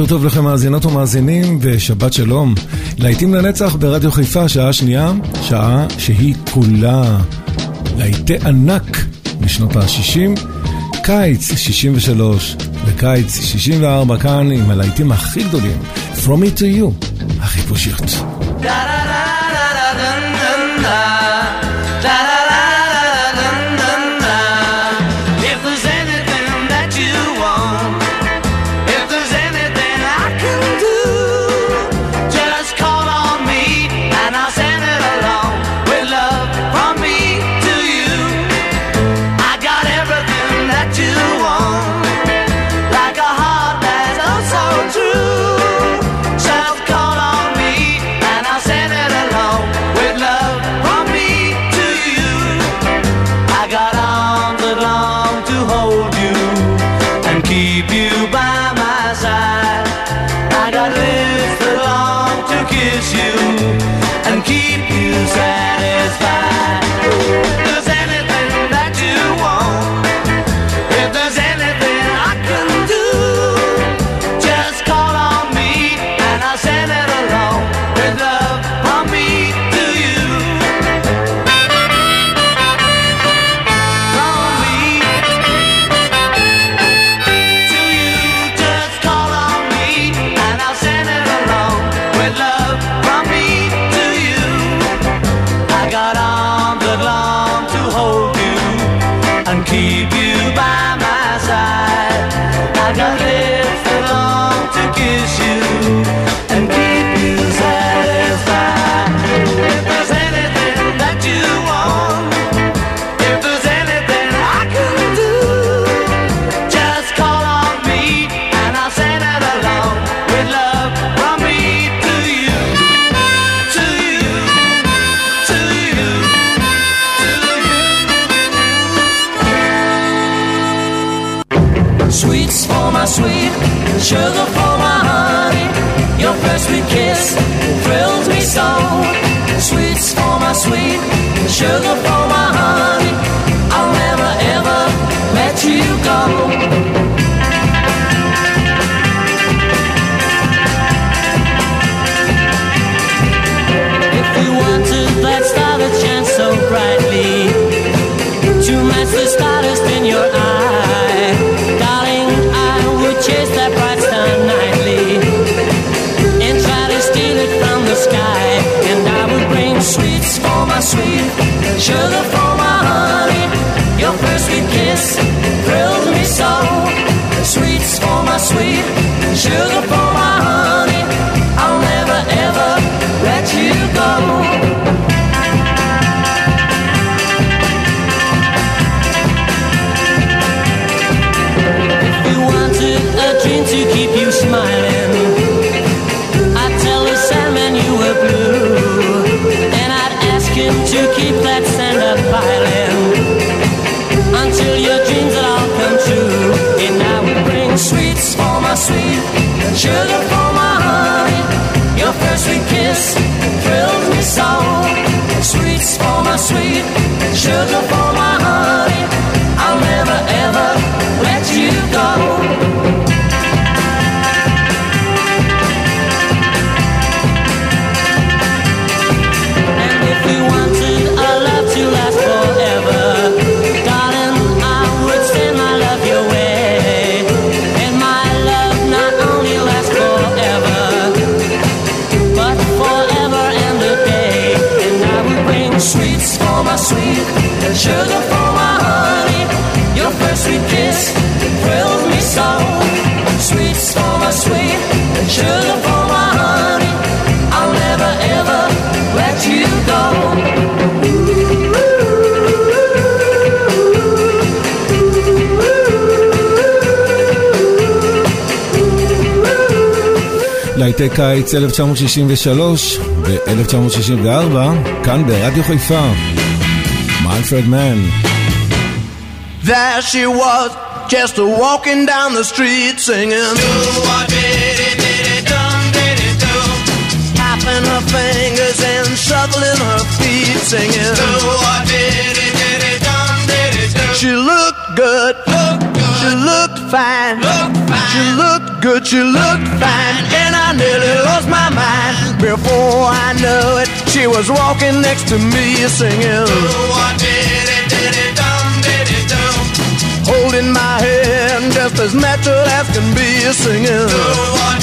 בוקר טוב לכם מאזינות ומאזינים ושבת שלום. להיטים לנצח ברדיו חיפה, שעה שנייה, שעה שהיא כולה להיטי ענק משנות ה-60, קיץ 63 וקיץ 64 כאן עם הלהיטים הכי גדולים, From me to you, החיפושיות. keep you by my side. I got lips for long to kiss you and keep you safe. להיטי קיץ 1963 ו-1964, כאן ברדיו חיפה. מנפרד מן. There she was, just a walking down the street singing. Tapping her fingers and shuffling her feet singing. She looked good, she looked fine. She looked good, she looked fine, and I nearly lost my mind. Before I knew it, she was walking next to me singing. Oh, Holding my hand just as natural as can be singing. Oh,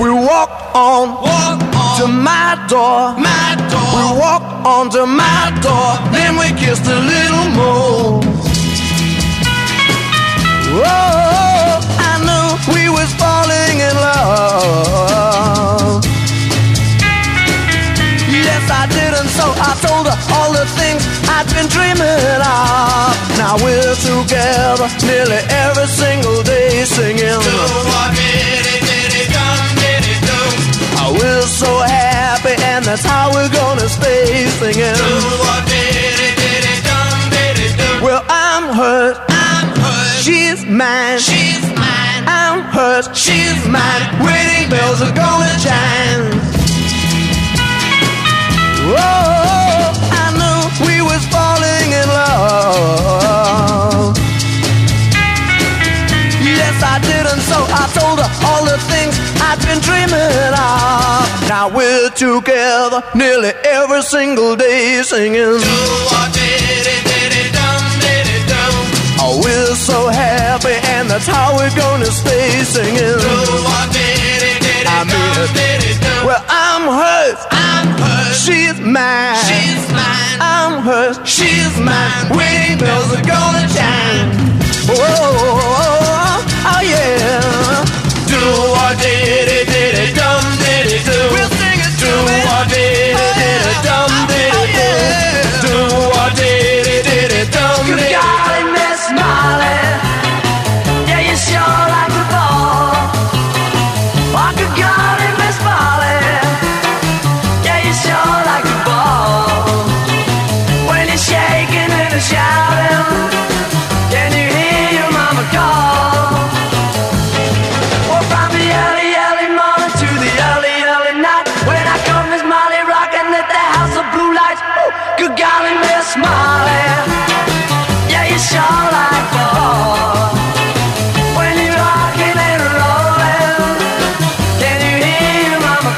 we walk on, walk on to my door, my door. We walk on to my door, then we kissed a little more. Oh, I knew we was falling in love. Yes, I did, and so I told her all the things I'd been dreaming of. Now we're together nearly every single day singing. Oh, we're so happy, and that's how we're gonna stay singing. Well, I'm hers, I'm hers. She's mine, she's mine. I'm hers, she's mine. Wedding bells are gonna chime. Oh, I knew we was falling in love. Yes, I did, and so I told her all the things I'd been dreaming of. Now we're together nearly every single day singing. Oh, we're so happy, and that's how we're gonna stay singing. I mean it. Well, I'm hers. I'm hers. She's mine. She's mine. I'm hers. She's mine. Wedding bells are gonna chime. Oh, oh, oh, oh yeah. Do or did it, did it, dum did it do. We'll sing it do or did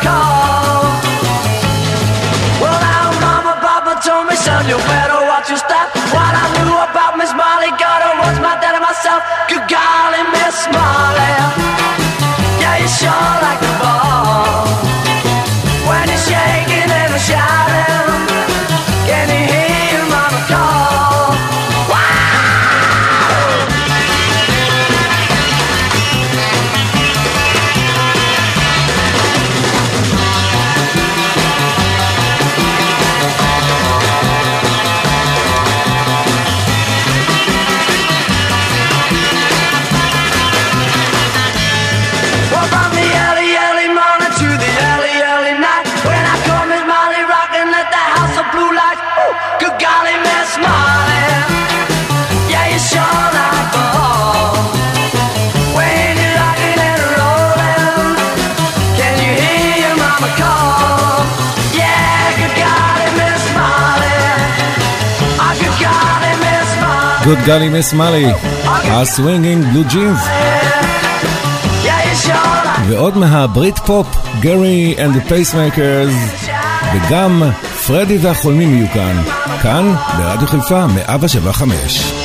your Good Gully Miss Mally, הסווינגינג בלו ג'ינס ועוד מהברית פופ, גרי אנד the Pacemakers, וגם פרדי והחולמים יהיו כאן. כאן, ברדיו חיפה, 175.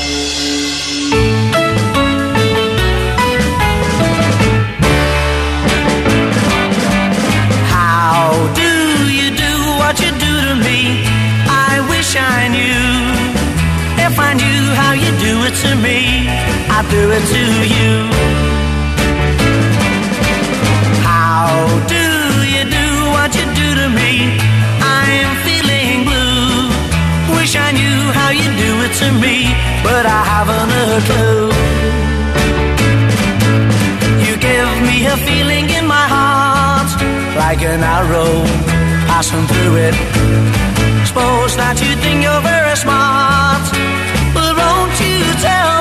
Do it to you. How do you do what you do to me? I'm feeling blue. Wish I knew how you do it to me, but I haven't a clue. You give me a feeling in my heart, like an arrow passing through it. Suppose that you think you're very smart, but won't you tell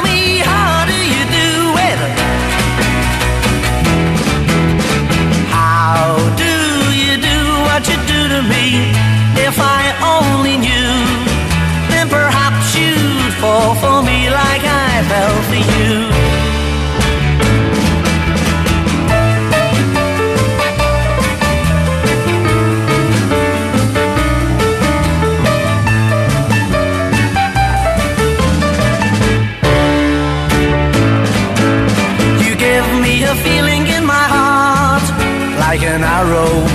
If I only knew, then perhaps you'd fall for me like I fell for you. an arrow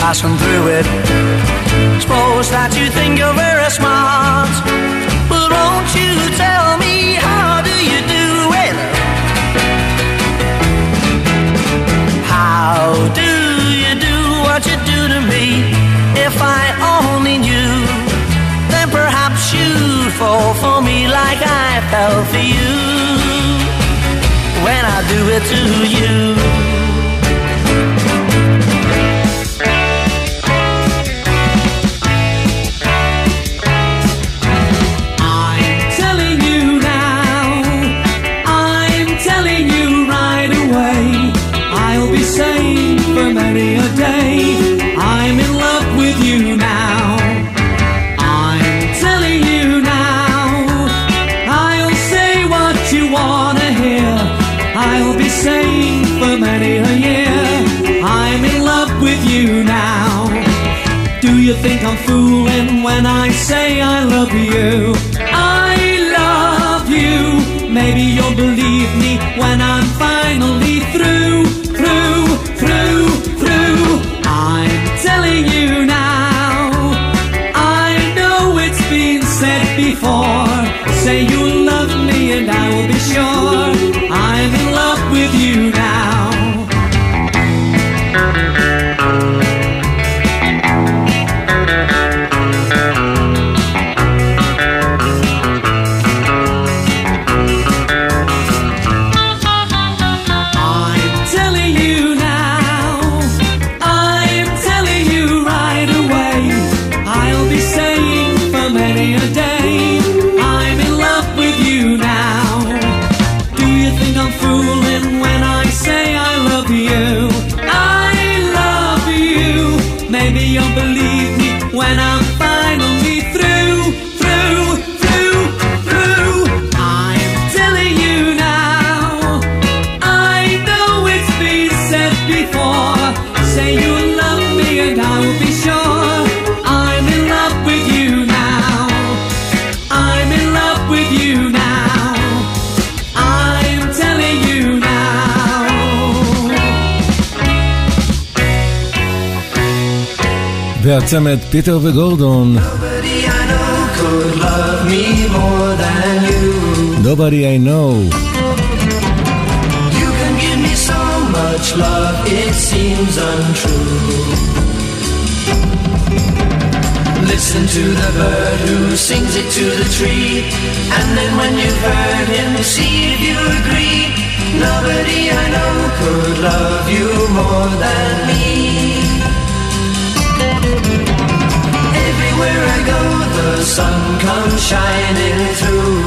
passing through it Suppose that you think you're very smart, but won't you tell me how do you do it? How do you do what you do to me? If I only knew, then perhaps you'd fall for me like I fell for you when I do it to you. you when I say I love you? והצמד פיטר וגורדון. Nobody I know. You can give me so much love, it seems untrue. Listen to the bird who sings it to the tree. And then when you've heard him, see if you agree. Nobody I know could love you more than me. Everywhere I go, the sun comes shining through.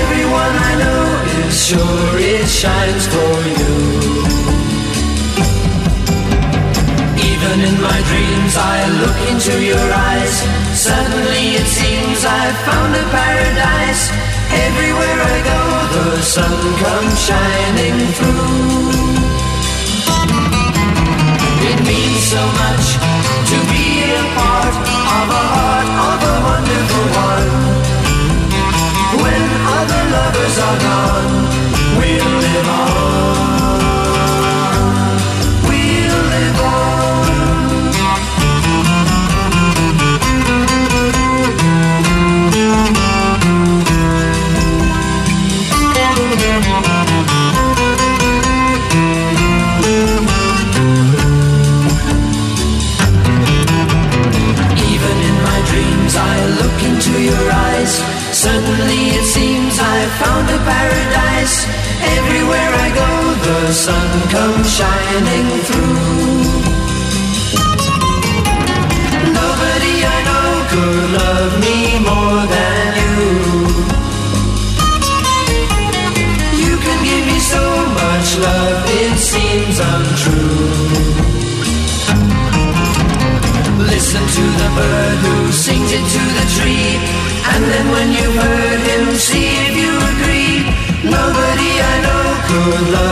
Everyone I know is sure it shines for you. Even in my dreams, I look into your eyes. Suddenly it seems I've found a paradise. Everywhere I go, the sun comes shining through. It means so much to be a part of a heart of a wonderful one. When other lovers are gone, shining through. Nobody I know could love me more than you. You can give me so much love, it seems untrue. Listen to the bird who sings it to the tree. And then when you've heard him, see if you agree. Nobody I know could love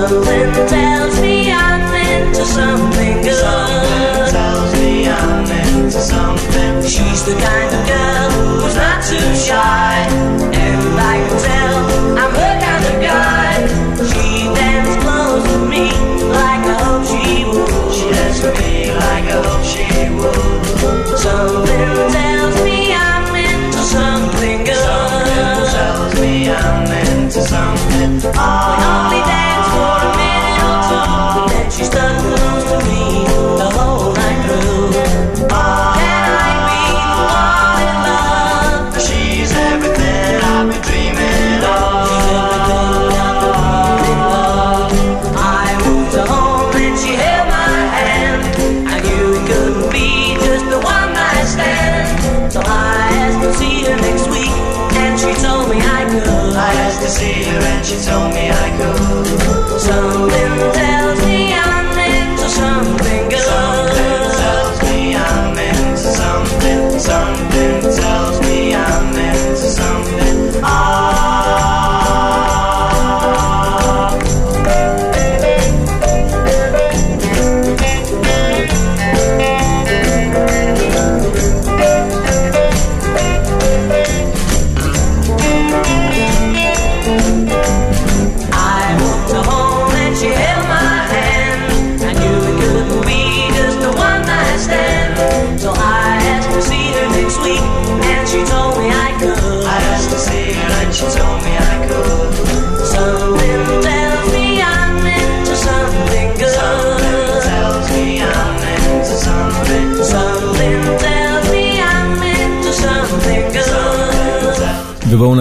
Something tells me I'm into something good. Something tells me I'm into something. She's the kind of girl.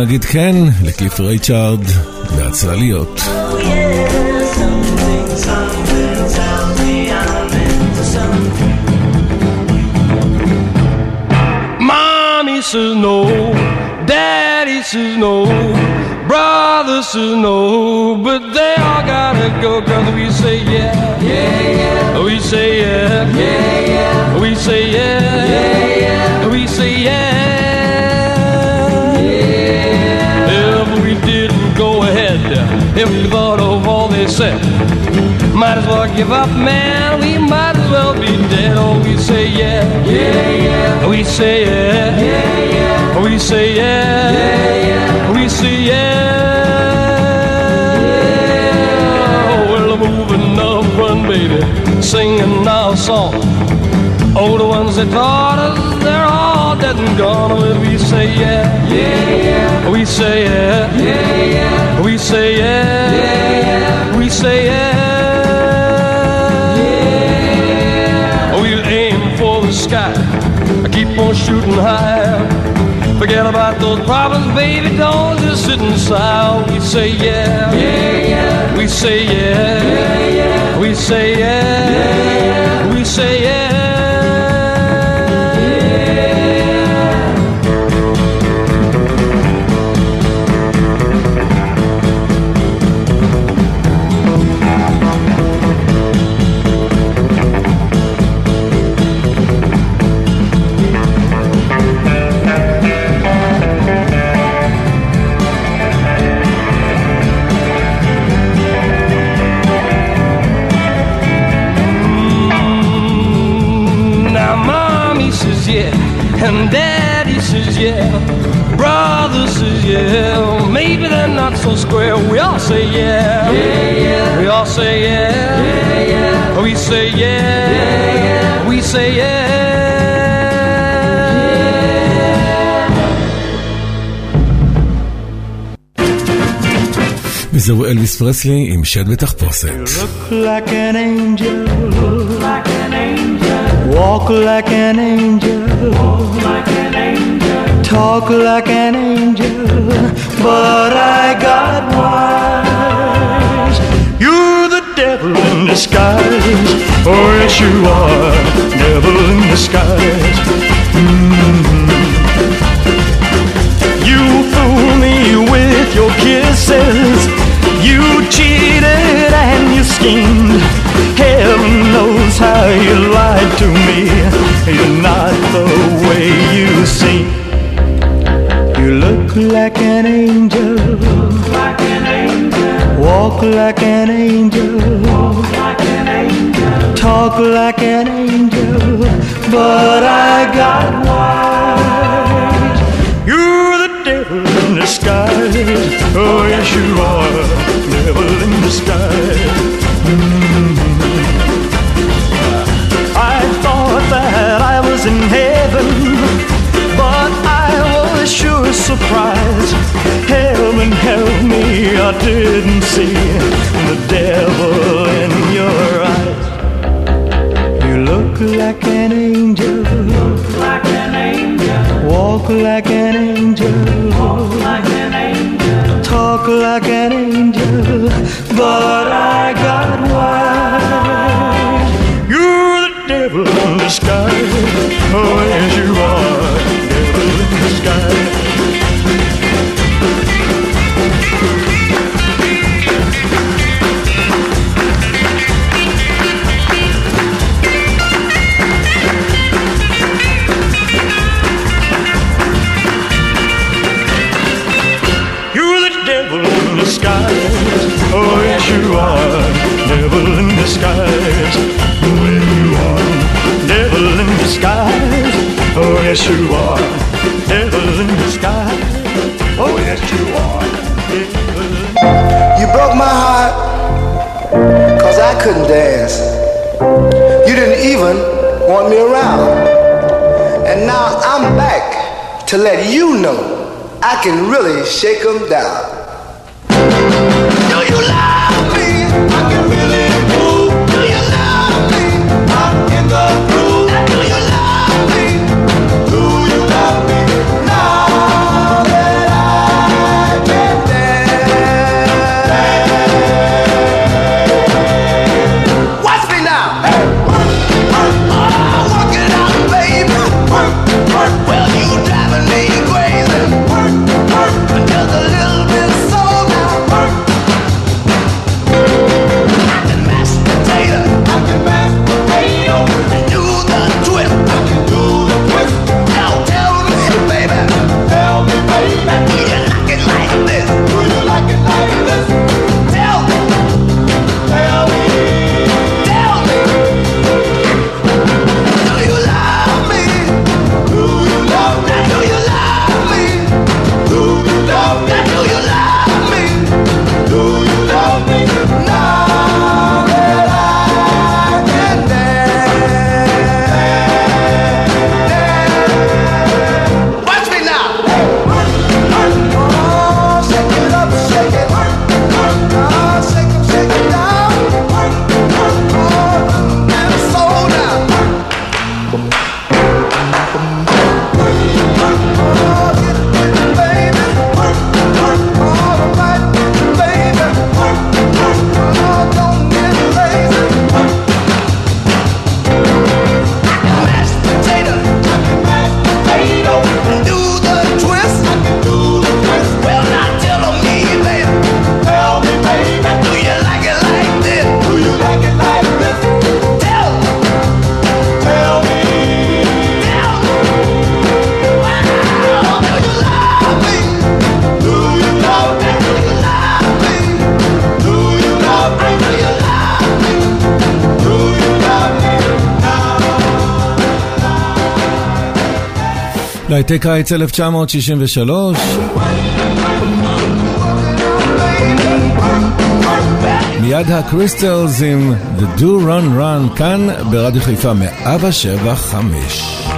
נגיד כן לקליף רייצ'ארד והצלליות. Mommy says no, Daddy says no, brother says no, but they all gotta go cause we say yeah, yeah, yeah. We say yeah, yeah, yeah. We say yeah, yeah, yeah. We say yeah. If we thought of all they said. Might as well give up, man. We might as well be dead. Oh, we say yeah, yeah, yeah. We say yeah, yeah, yeah. We say yeah, yeah, yeah. We say yeah. Oh, yeah. Well, I'm moving up, run, baby, singing our song. Oh, the ones that taught us, they're all dead and gone. Well, we say yeah, yeah, yeah. We say yeah, yeah, yeah. We say yeah, yeah, yeah. we say yeah. yeah. Oh, we'll aim for the sky, I keep on shooting high. Forget about those problems, baby, don't just sit inside. We say yeah, yeah, yeah. We say yeah, yeah, yeah. We say yeah, yeah, yeah. We say yeah. זהו אלוויס פרסלי עם שד בתחפושת. Like an angel. Walk like an angel. Talk like an angel. But I got wise. You're the devil in disguise. Oh, yes, you are. Devil in disguise. Mm-hmm. You fool me with your kisses you cheated and you schemed. Heaven knows how you lied to me. You're not the way you seem. You look like an angel. Walk like an angel. Talk like an angel. But I got wise. You're the devil in disguise. Oh, yes, you are. Devil in disguise. I thought that I was in heaven, but I was sure surprised. Heaven help me, I didn't see the devil in your eyes. You look like an angel, Like an angel, walk like an angel, like an angel. talk like an angel, but I got wise. You're the devil in disguise. Oh, yes, you are. Devil in disguise. Yes, you are. Devil in disguise. Oh, yes, you are. Devil in disguise. Oh, yes, you are. Devil in- You broke my heart because I couldn't dance. You didn't even want me around. And now I'm back to let you know I can really shake 'em down. Do you love להיטי קיץ 1963. מיד הקריסטלס עם The Do Run Run כאן ברדיו חיפה 107 5.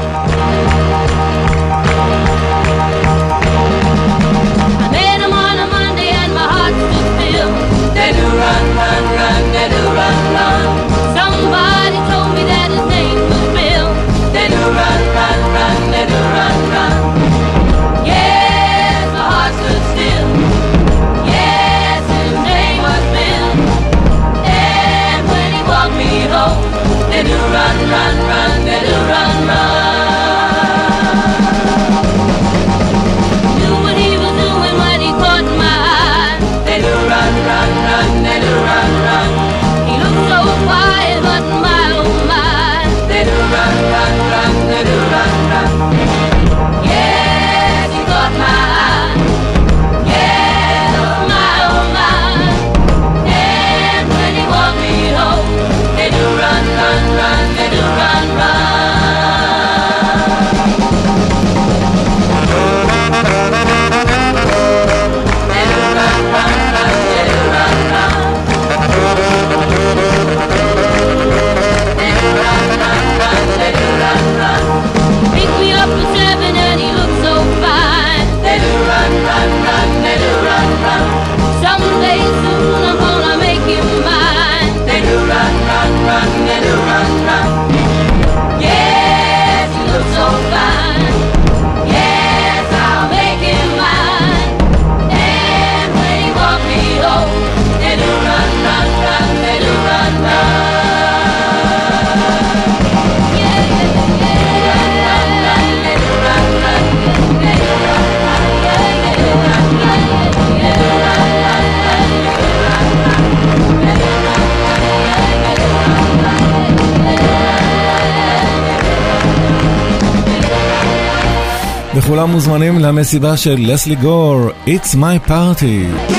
מוזמנים למסיבה של לסלי גור, It's My Party.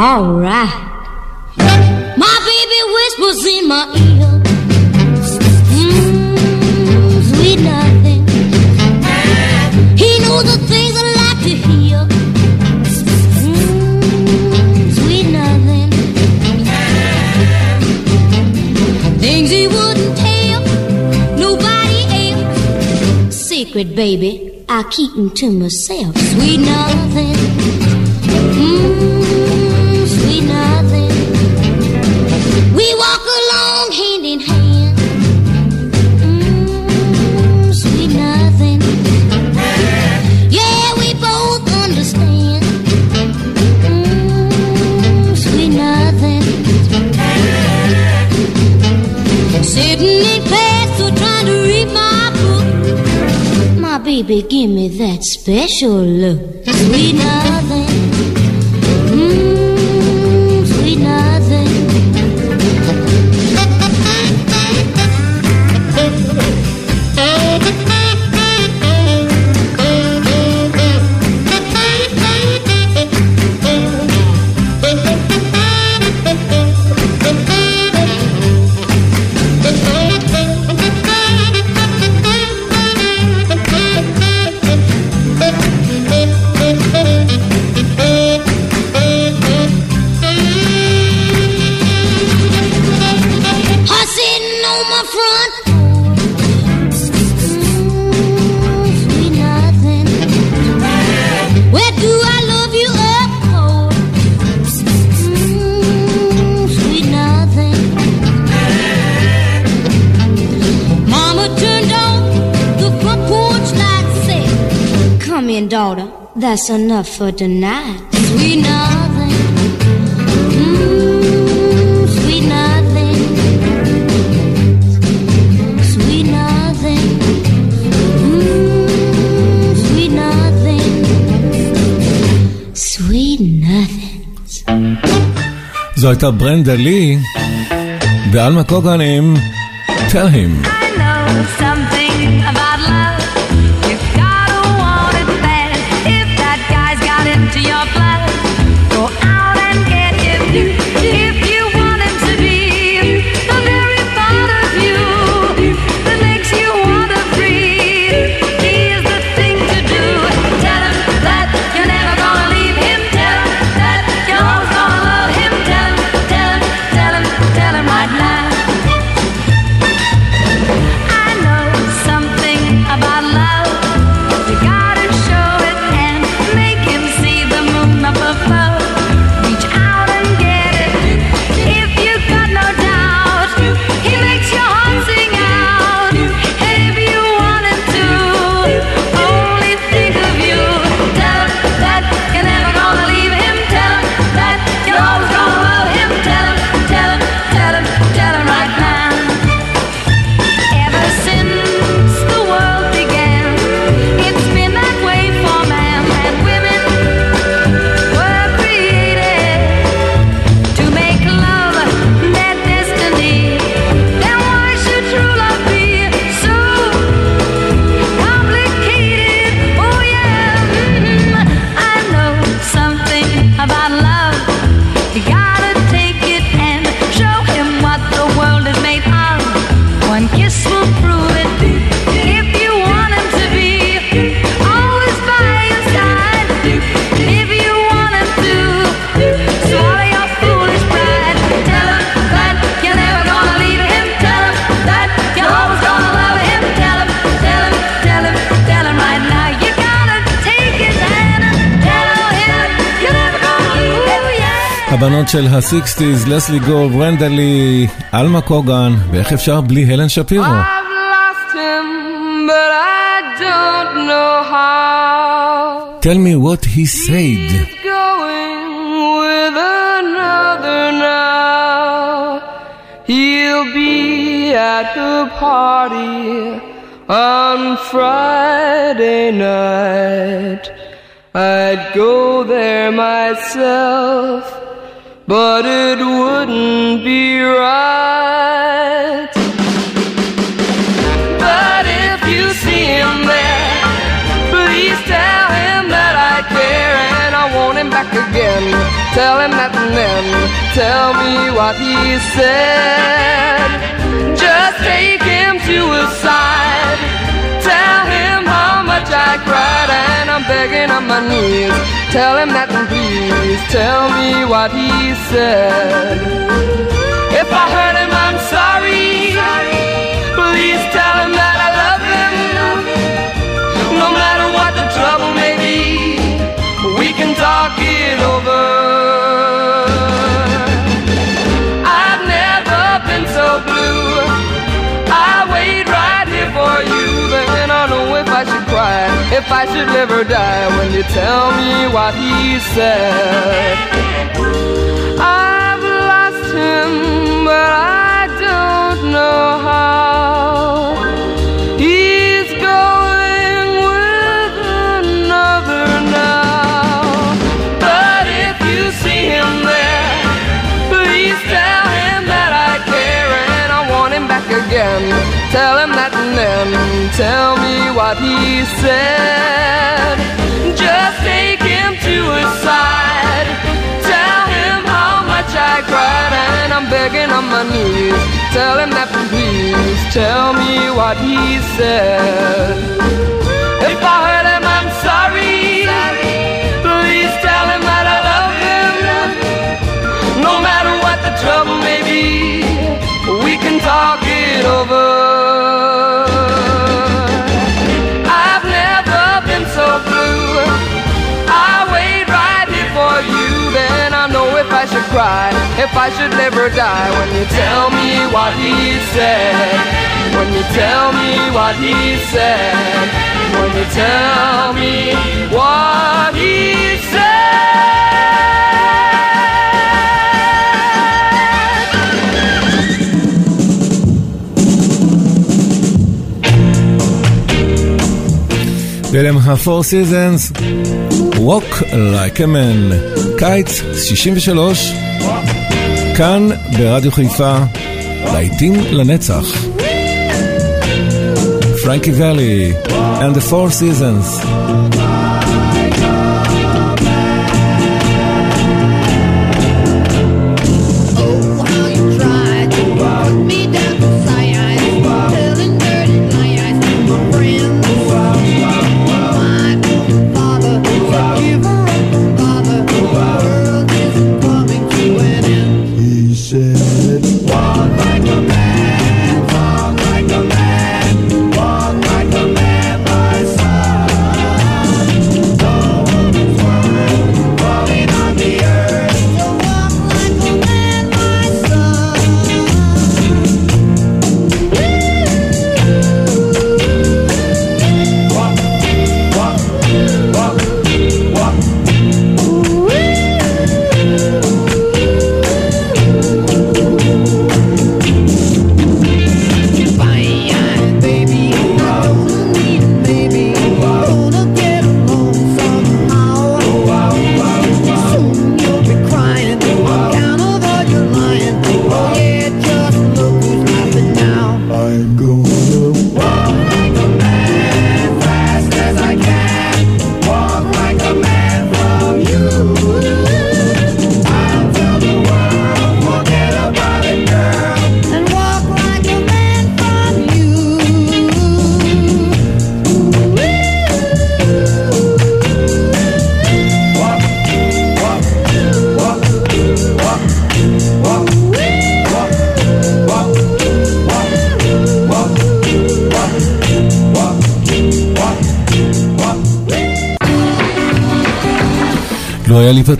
alright. My baby whispers in my ear. Mmm, sweet nothing. He knows the things I like to hear. Mmm, sweet nothing. Things he wouldn't tell nobody else. Secret, baby, I keep 'em to myself. Sweet nothing. Mmm. baby, give me that special look. Sweet nothing. Mommy and daughter, that's enough for tonight. Sweet nothing. Mm, sweet nothing. Sweet nothing. Mm, sweet nothing. Sweet זו הייתה ברנדה לי ואלמה קוגן Tell him. I know some הבנות של ה-60's, לסלי גוב, רנדלי, אלמה קוגן, ואיך אפשר בלי הלן שפירו? I've lost him, but I don't know how. Tell me what he said. He's going with another now. He'll be at the party on Friday night. I'd go there myself, but it wouldn't be right. But if you see him there, please tell him that I care and I want him back again. Tell him that and then tell me what he said. Just take him to his side. Tell him how much I cried and I'm begging on my knees. Tell him that please tell me what he said. If I hurt him, I'm sorry. Please tell him that I love him. No matter what the trouble may be, we can talk it over. I've never been so blue. I should cry, if I should live or die when you tell me what he said. I've lost him, but I don't know how. He's going with another now. But if you see him there, please tell him that I care and I want him back again. Tell him that and then tell me what he said. Just take him to his side. Tell him how much I cried and I'm begging on my knees. Tell him that please tell me what he said. If I hurt him, I'm sorry. Please tell him that I love him. No matter what the trouble may be, we can talk it over. if I should cry, if I should live or die. When you tell me what he said, when you tell me what he said, when you tell me what he said. ואלה הם ה-Four Seasons, Walk Like a Man, קיץ 63, כאן ברדיו חיפה, להיטים לנצח. פרנקי ואלי and the Four Seasons.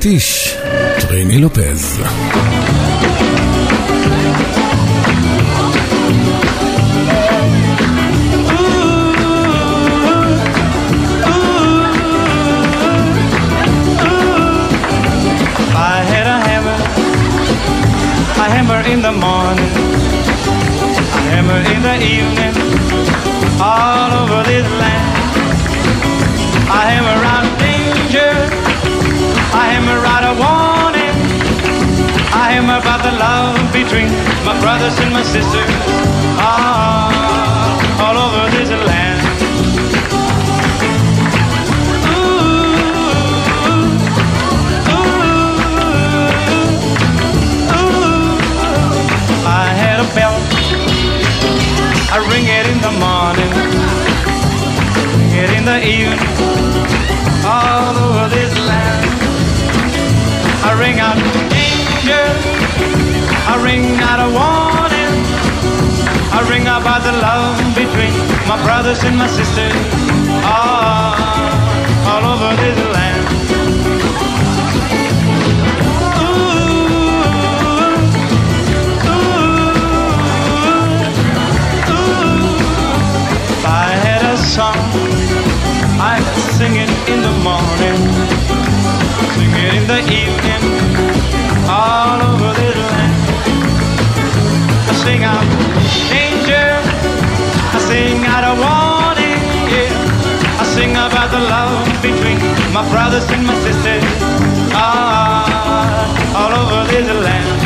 פטיש. ריני לופז. Between my brothers and my sisters, all, ah, all over this land. I had a bell. I ring it in the morning, ring it in the evening, all over this land. I ring out about the love between my brothers and my sisters, all, all over this land. Ooh, ooh, ooh. If I had a song, I'd sing it in the morning, sing it in the evening, sing a warning, yeah. I sing about the love between my brothers and my sisters, ah, all over this land.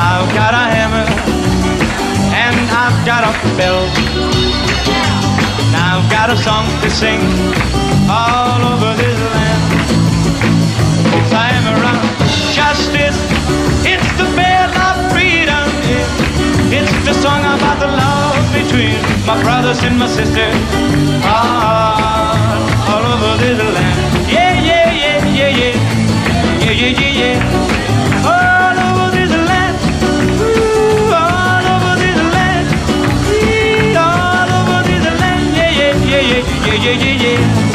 I've got a hammer and I've got a bell. Now I've got a song to sing all over this land. Justice. It's the bell of freedom. yeah. It's the song about the love between my brothers and my sisters. Ah, all over this land. Yeah, yeah, yeah, yeah, yeah. Yeah, yeah, yeah, yeah. All over this land. Ooh, all over this land. Ee, All over this land. Yeah, yeah, yeah, yeah, yeah, yeah, yeah, yeah.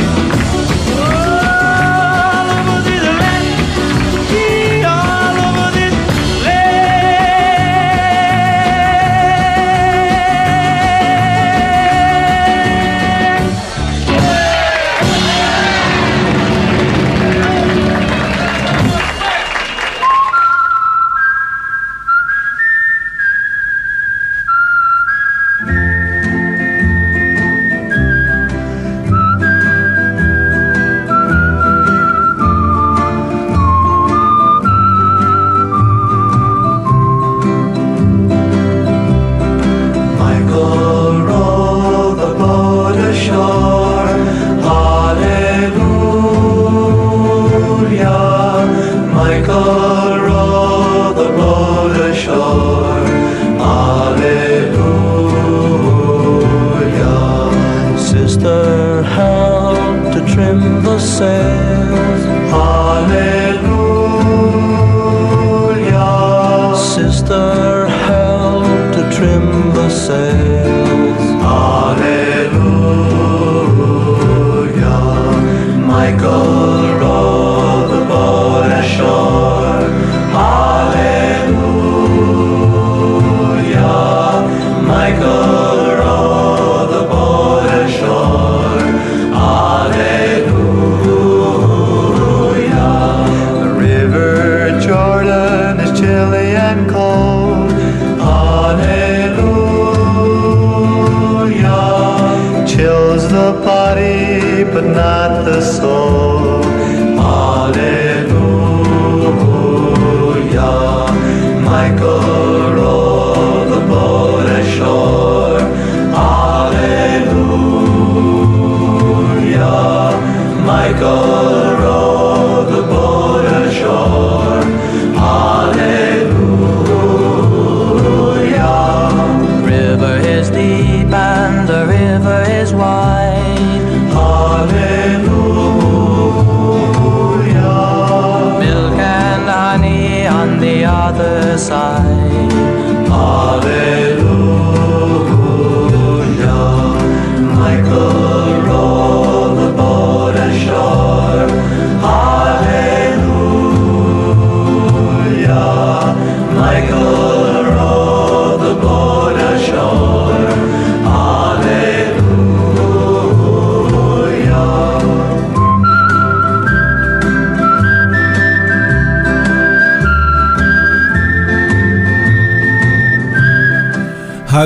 Michael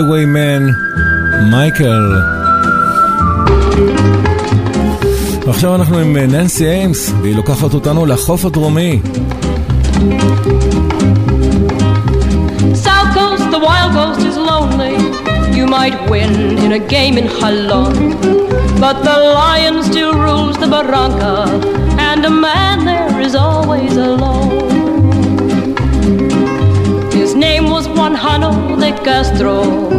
Highwayman, מייקל. ועכשיו אנחנו עם ננסי איימס, והיא לוקחת אותנו לחוף הדרומי. South Coast, the wild coast is lonely. You might win in a game in Jalon, but the lion still rules the barranca, and a man there is always alone. His name was Juan de Castro,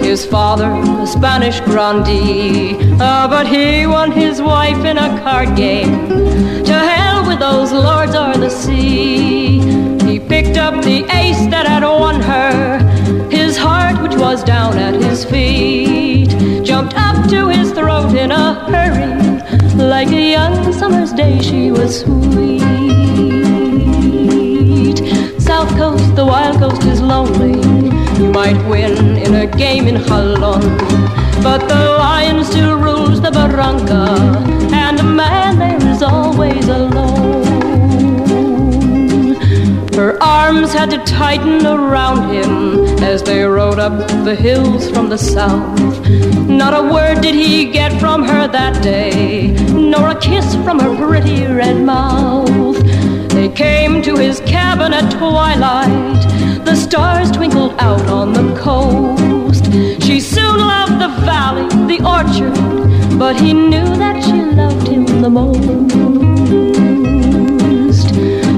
his father a Spanish grandee. Ah, but he won his wife in a card game. To hell with those lords or the sea. He picked up the ace that had won her, his heart which was down at his feet, jumped up to his throat in a hurry, like a young summer's day she was sweet. Coast, the wild coast is lonely. You might win in a game in Jalon, but the lion still rules the barranca, and a man there is always alone. Her arms had to tighten around him as they rode up the hills from the south. Not a word did he get from her that day, nor a kiss from her pretty red mouth. Came to his cabin at twilight. The stars twinkled out on the coast. She soon loved the valley, the orchard, but he knew that she loved him the most.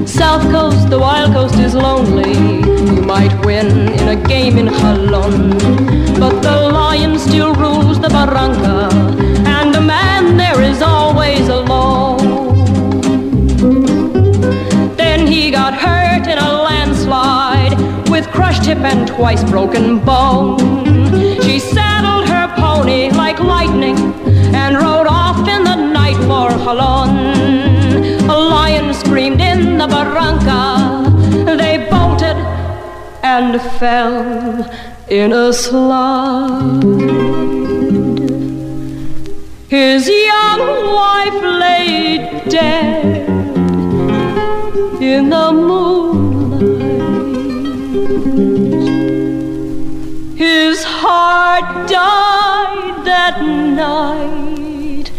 South coast, the wild coast is lonely. You might win in a game in Jalon, but the lion still rules the barranca, crushed hip and twice broken bone. She saddled her pony like lightning and rode off in the night for Jalon. A lion screamed in the barranca. They bolted and fell in a slide. His young wife lay dead in the moonlight. His heart died that night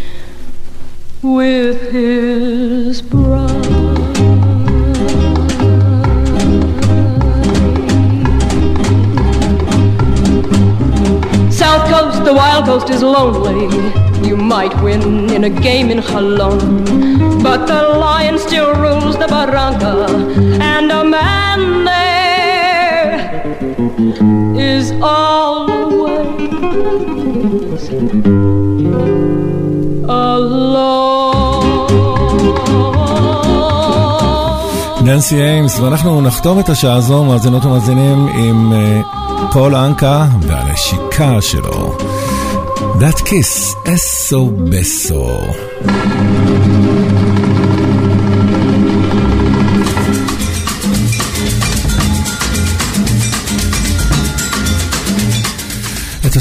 with his bride. South Coast, the wild coast is lonely. You might win in a game in Jalon, but the lion still rules the barranca, and a man there is always alone. ננסי איימס, ואנחנו נחתום את השעה הזו, מאזינות ומאזינים, עם אה, פול אנקה והנשיקה שלו. That kiss, eso beso.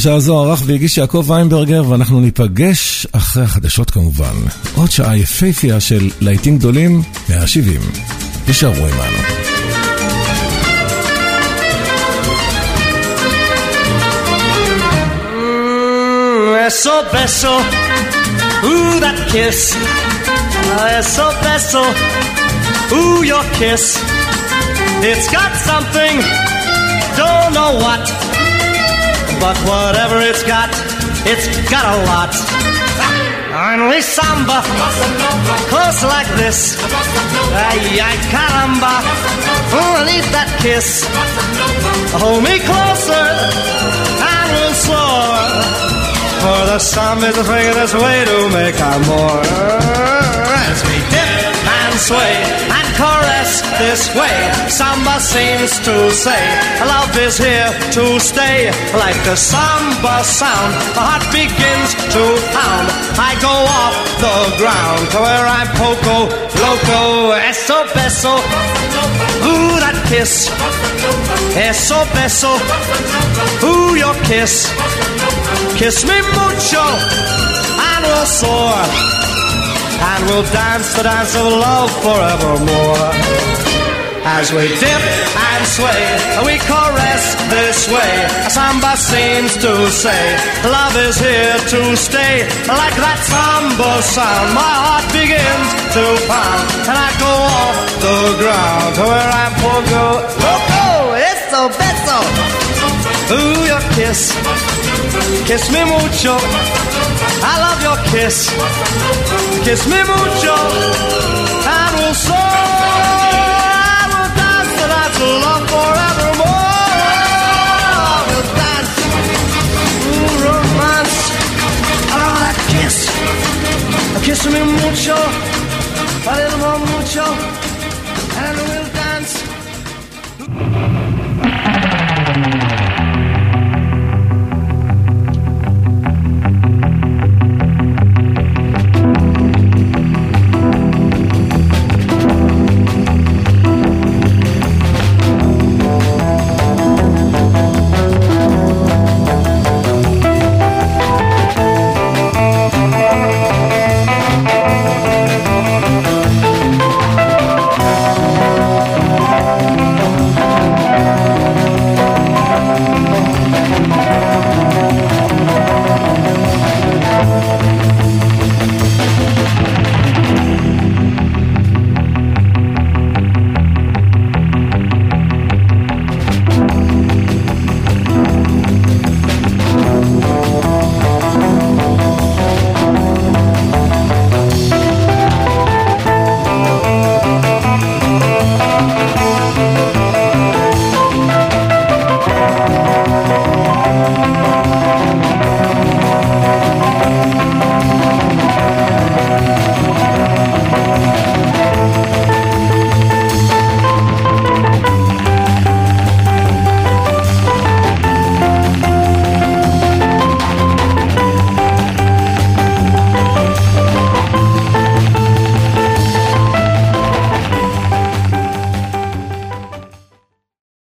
את השעה הזו ערך והגיש יעקב ויינברגר, ואנחנו ניפגש אחרי החדשות כמובן. עוד שעה יפייפייה של להיטים גדולים מה-70. תישארו עמנו. Eso beso, ooh that kiss. Eso beso, ooh your kiss. It's got something, don't know what, but whatever it's got, it's got a lot. Only samba, close like this. Ay, ay, caramba, ooh, I need that kiss. Hold me closer, and we'll soar. For the samba is the thing that's way to make our more. Sway and caress this way, samba seems to say, love is here to stay. Like the samba sound, the heart begins to pound. I go off the ground to where I'm poco loco, eso beso. Ooh, that kiss, eso beso. Ooh, your kiss. Kiss me mucho, and we'll soar, and we'll dance the dance of love forevermore. as we dip and sway. We caress this way. Samba seems to say, love is here to stay. Like that samba sound, my heart begins to pound, and I go off the ground to where I'm pogo. Loco, it's so beso. Ooh, your kiss, kiss me mucho. I love your kiss, kiss me mucho, and we'll soar. I will dance the dance of love forevermore. We'll dance, ooh, romance. I love that kiss, kiss me mucho, a little more mucho, and we'll dance.